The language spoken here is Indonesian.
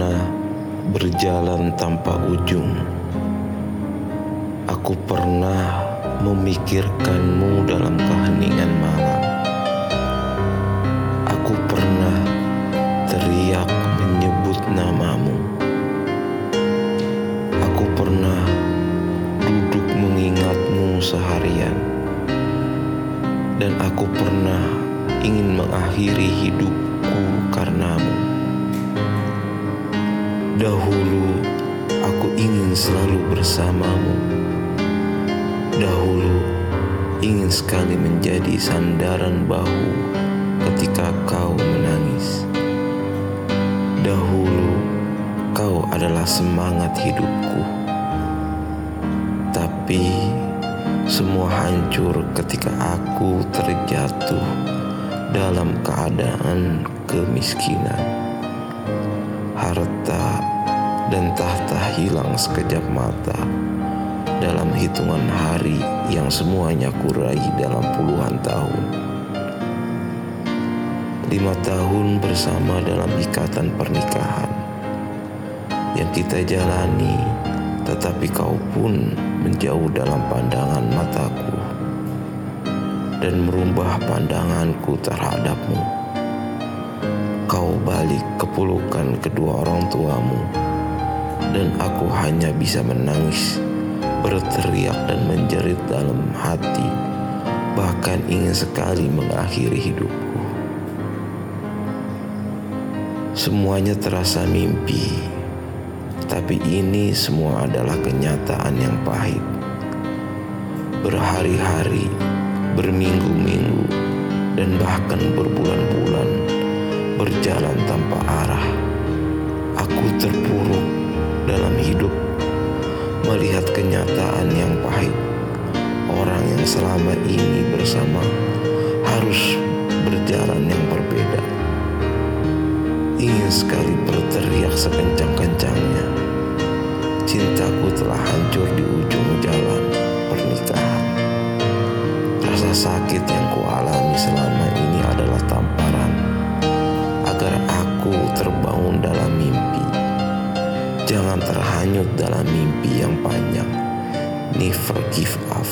pernah berjalan tanpa ujung. Aku pernah memikirkanmu dalam keheningan malam. Aku pernah teriak menyebut namamu. Aku pernah duduk mengingatmu seharian. Dan aku pernah ingin mengakhiri hidupku karenamu. Dahulu aku ingin selalu bersamamu. Dahulu ingin sekali menjadi sandaran bahu ketika kau menangis. Dahulu kau adalah semangat hidupku. Tapi semua hancur ketika aku terjatuh dalam keadaan kemiskinan. Harta dan tahta hilang sekejap mata dalam hitungan hari yang semuanya kurai dalam puluhan tahun. Lima tahun bersama dalam ikatan pernikahan yang kita jalani, tetapi kau pun menjauh dalam pandangan mataku dan merubah pandanganku terhadapmu. Kau balik ke pelukan kedua orang tuamu, dan aku hanya bisa menangis berteriak dan menjerit dalam hati, bahkan ingin sekali mengakhiri hidupku. Semuanya terasa mimpi, tapi ini semua adalah kenyataan yang pahit. Berhari-hari, berminggu-minggu, dan bahkan berbulan-bulan berjalan tanpa arah. Aku terpuruk dalam hidup melihat kenyataan yang pahit. Orang yang selama ini bersama harus berjalan yang berbeda. Ingin sekali berteriak sekencang-kencangnya. Cintaku telah hancur di ujung jalan Jangan terhanyut dalam mimpi yang panjang. Never give up.